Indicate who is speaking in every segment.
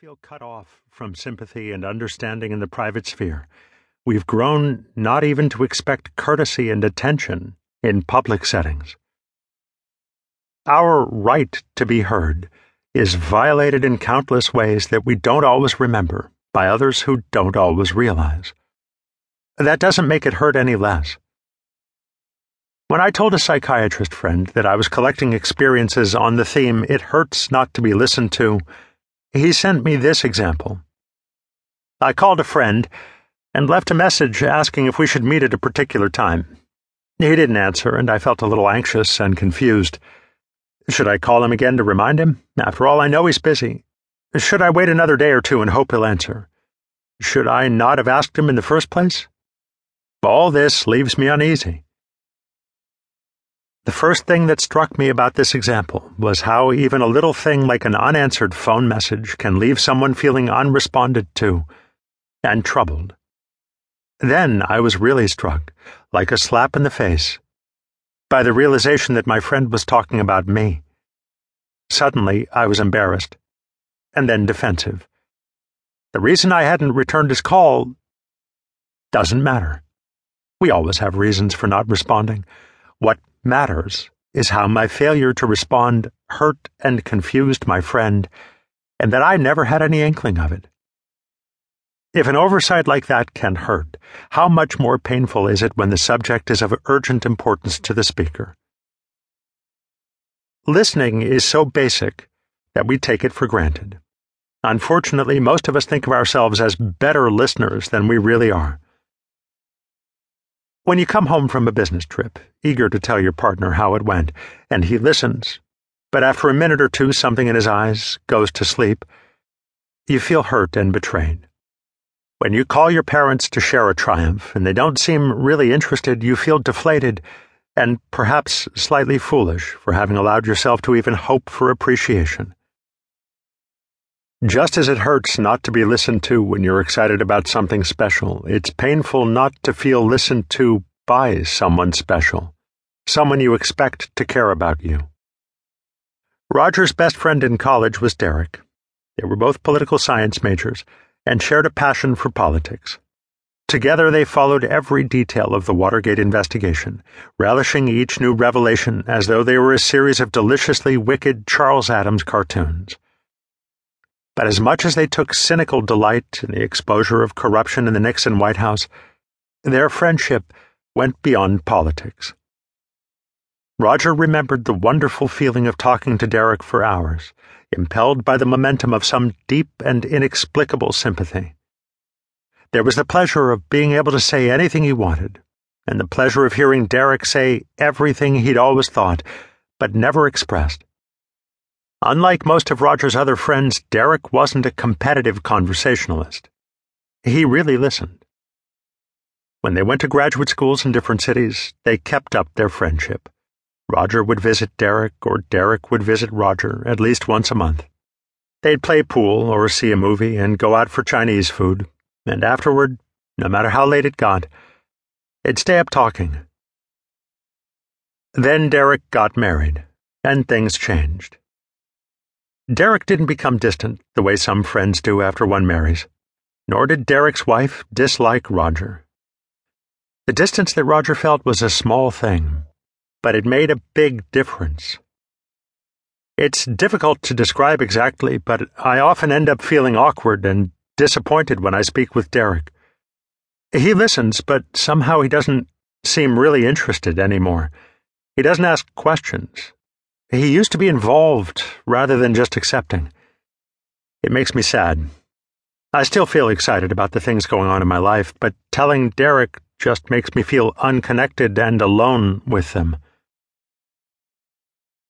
Speaker 1: feel cut off from sympathy and understanding in the private sphere, we've grown not even to expect courtesy and attention in public settings. Our right to be heard is violated in countless ways that we don't always remember by others who don't always realize. That doesn't make it hurt any less. When I told a psychiatrist friend that I was collecting experiences on the theme, It Hurts Not to Be Listened to, he sent me this example. I called a friend and left a message asking if we should meet at a particular time. He didn't answer, and I felt a little anxious and confused. Should I call him again to remind him? After all, I know he's busy. Should I wait another day or two and hope he'll answer? Should I not have asked him in the first place? All this leaves me uneasy. The first thing that struck me about this example was how even a little thing like an unanswered phone message can leave someone feeling unresponded to and troubled. Then I was really struck, like a slap in the face, by the realization that my friend was talking about me. Suddenly, I was embarrassed, and then defensive. The reason I hadn't returned his call doesn't matter. We always have reasons for not responding. What matters is how my failure to respond hurt and confused my friend, and that I never had any inkling of it. If an oversight like that can hurt, how much more painful is it when the subject is of urgent importance to the speaker? Listening is so basic that we take it for granted. Unfortunately, most of us think of ourselves as better listeners than we really are. When you come home from a business trip, eager to tell your partner how it went, and he listens, but after a minute or two something in his eyes goes to sleep, you feel hurt and betrayed. When you call your parents to share a triumph and they don't seem really interested, you feel deflated and perhaps slightly foolish for having allowed yourself to even hope for appreciation. Just as it hurts not to be listened to when you're excited about something special, it's painful not to feel listened to by someone special, someone you expect to care about you. Roger's best friend in college was Derek. They were both political science majors and shared a passion for politics. Together, they followed every detail of the Watergate investigation, relishing each new revelation as though they were a series of deliciously wicked Charles Addams cartoons. But as much as they took cynical delight in the exposure of corruption in the Nixon White House, their friendship went beyond politics. Roger remembered the wonderful feeling of talking to Derek for hours, impelled by the momentum of some deep and inexplicable sympathy. There was the pleasure of being able to say anything he wanted, and the pleasure of hearing Derek say everything he'd always thought, but never expressed. Unlike most of Roger's other friends, Derek wasn't a competitive conversationalist. He really listened. When they went to graduate schools in different cities, they kept up their friendship. Roger would visit Derek, or Derek would visit Roger at least once a month. They'd play pool or see a movie and go out for Chinese food, and afterward, no matter how late it got, they'd stay up talking. Then Derek got married, and things changed. Derek didn't become distant the way some friends do after one marries, nor did Derek's wife dislike Roger. The distance that Roger felt was a small thing, but it made a big difference. It's difficult to describe exactly, but I often end up feeling awkward and disappointed when I speak with Derek. He listens, but somehow he doesn't seem really interested anymore. He doesn't ask questions. He used to be involved rather than just accepting. It makes me sad. I still feel excited about the things going on in my life, but telling Derek just makes me feel unconnected and alone with them.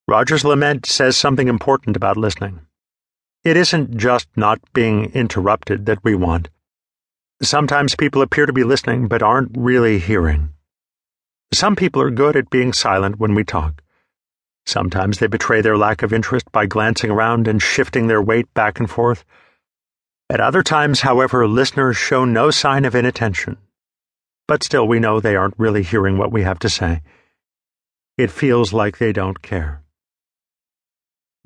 Speaker 1: Roger's lament says something important about listening. It isn't just not being interrupted that we want. Sometimes people appear to be listening but aren't really hearing. Some people are good at being silent when we talk. Sometimes they betray their lack of interest by glancing around and shifting their weight back and forth. At other times, however, listeners show no sign of inattention. But still, we know they aren't really hearing what we have to say. It feels like they don't care.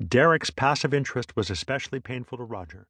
Speaker 1: Derek's passive interest was especially painful to Roger.